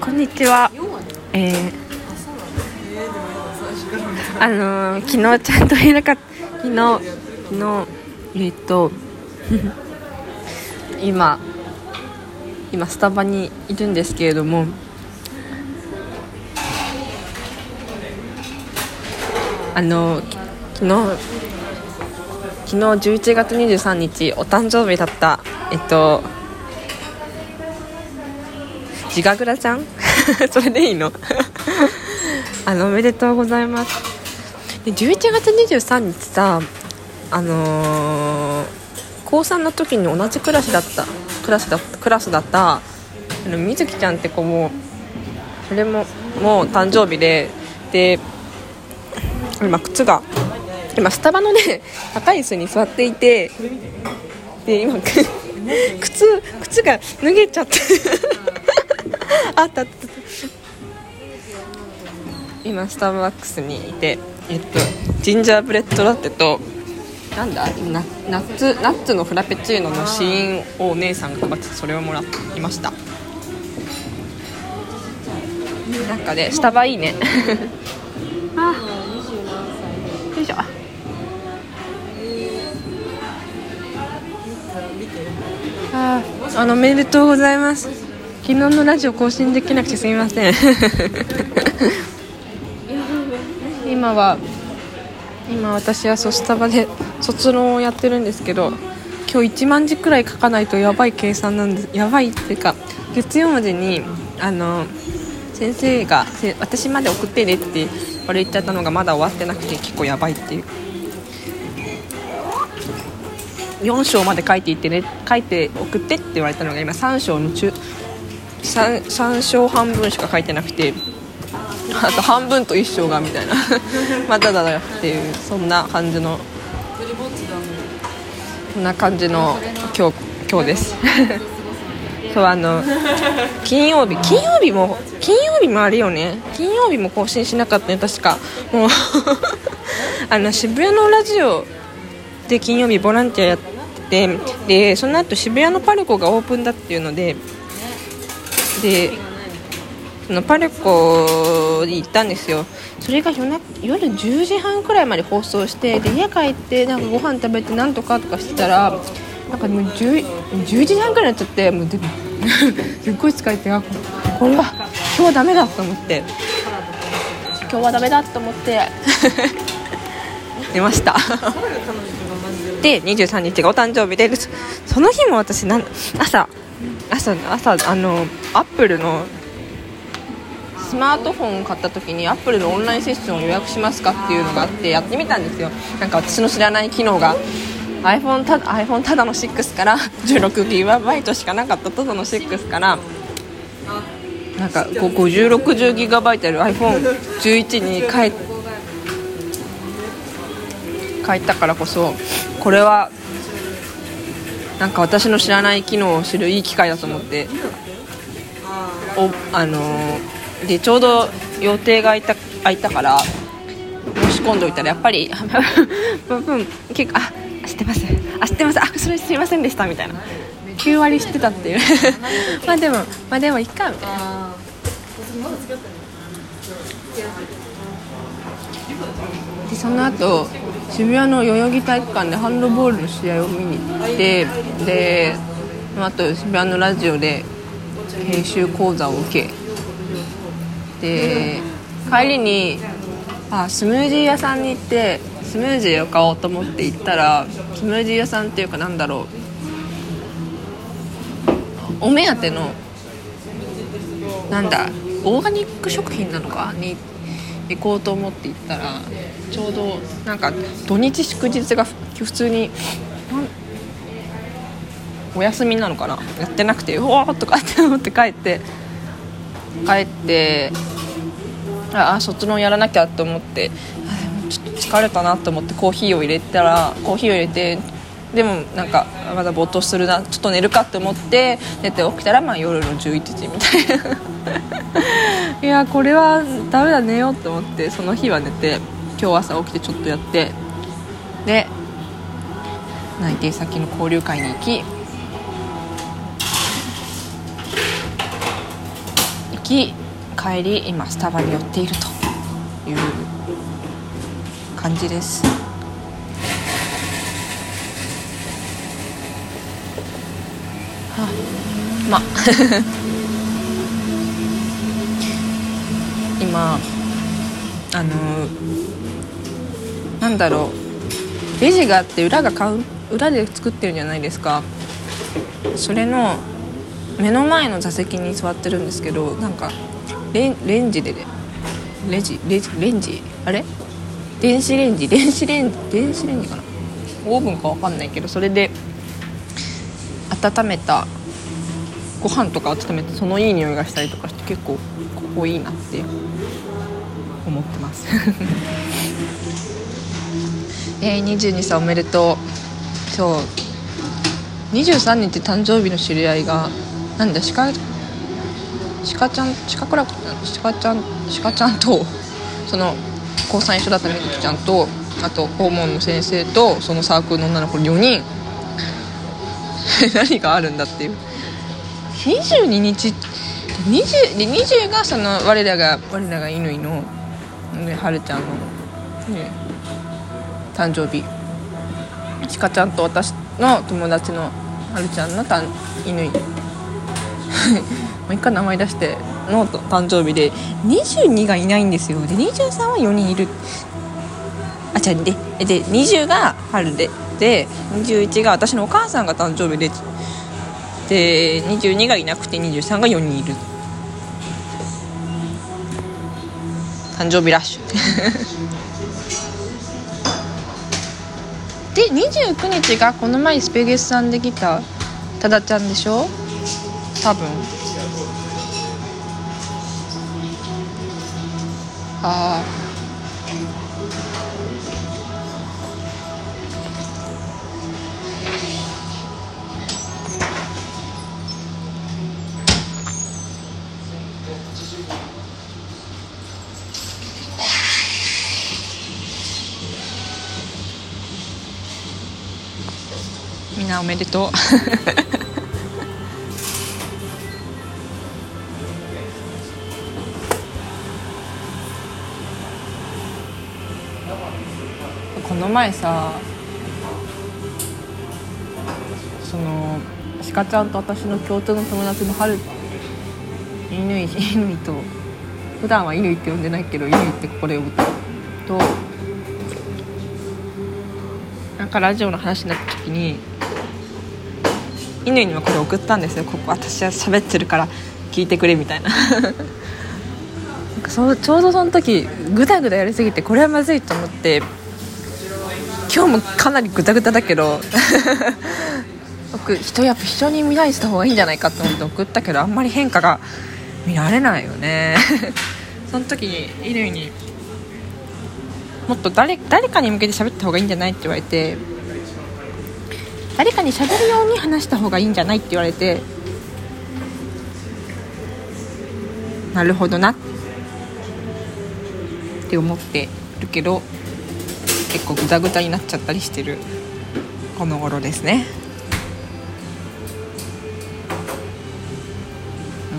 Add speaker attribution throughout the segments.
Speaker 1: こんにちは。えー、あのー、昨日ちゃんと言えなかった。昨日昨日えー、っと 今今スタバにいるんですけれどもあの昨日昨日11月23日お誕生日だったえっと自画グラちゃんそれでいいの？あのおめでとうございます。で11月23日さあのー、高3の時に同じクラスだったクラスだクラスだったあのみずきちゃんって子もそれももう誕生日でで今靴が今スタバのね 高い椅子に座っていてで今 靴靴が脱げちゃってあったあった今スターバックスにいてえっとジンジャーブレッドラテとなんだナナッツナッツのフラペチーノの試飲をお姉さんが配ってそれをもらいました。なんかねスタバいいね。あ。よいしょ。ああのおめでとうございます昨日のラジオ更新できなくてすみません。今は今私はソスタバで卒論をやってるんですけど今日1万字くらい書かないとやばい計算なんですやばいっていうか月曜までにあの先生が私まで送ってねって言われちゃったのがまだ終わってなくて結構やばいっていう。4章まで書いていってね書いて送ってって言われたのが今3章の中 3, 3章半分しか書いてなくてあと半分と1章がみたいな。まだだよっていうそんな感じのそんな感じの今日今日です。そうあの金曜日金曜日も金曜日もあれよね。金曜日も更新しなかったね確か。もう あの渋谷のラジオで金曜日ボランティアやってでその後渋谷のパルコがオープンだっていうのででそのパルコに行ったんですよ。それが夜な夜10時半くらいまで放送してで家帰ってなんかご飯食べてなんとかとかしてたらなんかもう 10, 10時半くらいになっちゃってもう すっごい疲れてあこれは今日はダメだと思って。今日はダメだと思って。寝ました。で23日がお誕生日でその日も私なん朝朝朝あのアップルのスマートフォンを買った時にアップルのオンラインセッションを予約しますかっていうのがあってやってみたんですよ。なんか私の知らない機能が。iPhone た iPhone ただの6から 16GB しかなかったただの6からなんか 5060GB ある iPhone11 に変え変えたからこそこれはなんか私の知らない機能を知るいい機会だと思って。おあのー、でちょうど予定が空いた空いたから申し込んでおいたらやっぱり 結構あ知ってます。あ知ってます。あそれすいませんでした。みたいな。9割知ってたっていう。まあでもまあでもいっか。みたいな。でその後渋谷の代々木体育館でハンドボールの試合を見に行ってであと渋谷のラジオで編集講座を受けで帰りにあスムージー屋さんに行ってスムージーを買おうと思って行ったらスムージー屋さんっていうかなんだろうお目当てのなんだオーガニック食品なのかに行って行こうと思って行ったらちょうどなんか土日祝日が普通にお休みなのかな？やってなくてうわーとかって思って帰って帰ってああ卒論やらなきゃと思ってちょっと疲れたなと思ってコーヒーを入れたらコーヒーを入れてでもなんかまだぼっとするなちょっと寝るかって思って寝て起きたらまあ夜の11時みたいな。いやこれはダメだ寝ようと思ってその日は寝て今日朝起きてちょっとやってで内定先の交流会に行き行き帰り今スタバに寄っているという感じです。まあ。今あのなんだろう。レジがあって裏が買う？裏で作ってるんじゃないですか。それの目の前の座席に座ってるんですけどなんかレレンジでレジレジレンジ？あれ？電子レンジ？電子レンジ電子レンジかな？オーブンか分かんないけどそれで温めたご飯とか温めてそのいい匂いがしたりとかして結構ここいいなって思ってます。えー、22歳おめでとう。そう23日誕生日の知り合いがなんだ？鹿鹿ちゃん鹿倉鹿ちゃん鹿ちゃんとその高3一緒だったみずきちゃんとあと訪問の先生とそのサークルの女の子4人。何があるんだっていう。22日 20, 20がその我らが我らが乾のねはるちゃんの、ね、誕生日。ちかちゃんと私の友達のはるちゃんのたん乾 もう一回名前出しての誕生日で22がいないんですよ。で23は4人いる。あ違う。でで20が春で。で21が私のお母さんが誕生日でで22がいなくて23が4人いる。誕生日ラッシュ。で29日がこの前スペゲスさんで来たタダちゃんでしょ？多分。ああなおめでとう。この前さその鹿ちゃんと私の共通の友達の春乾乾と普段は乾って呼んでないけど乾ってここで呼ぶととなんかラジオの話になった時に乾にはこれ送ったんですよ。ここ私は喋ってるから聞いてくれみたいな。なんかそうちょうどその時グダグダやりすぎてこれはまずいと思って今日もかなりグダグダだけど僕人やっぱ人に見られてた方がいいんじゃないかと思って送ったけどあんまり変化が見られないよね。その時に乾にもっと誰誰かに向けて喋った方がいいんじゃないって言われて誰かに喋るように話した方がいいんじゃないって言われて。なるほどな。って思ってるけど結構グダグダになっちゃったりしてる。この頃ですね。う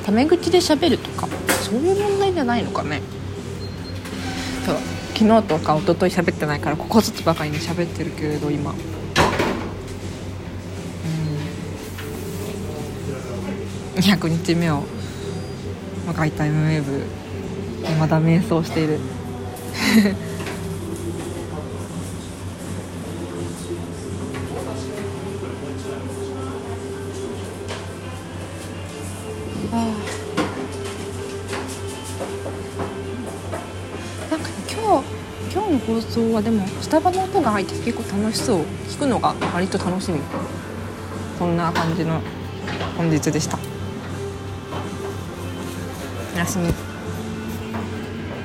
Speaker 1: ん。タメ口で喋るとかそういう問題じゃないのかね。昨日とか一昨日喋ってないからここずつばかりに喋ってるけれど今。うん。200日目を若いタイムウェーブまだ瞑想している。放送はでもスタバの音が入って結構楽しそう。聞くのが割と楽しみ。そんな感じの本日でした。おやすみ。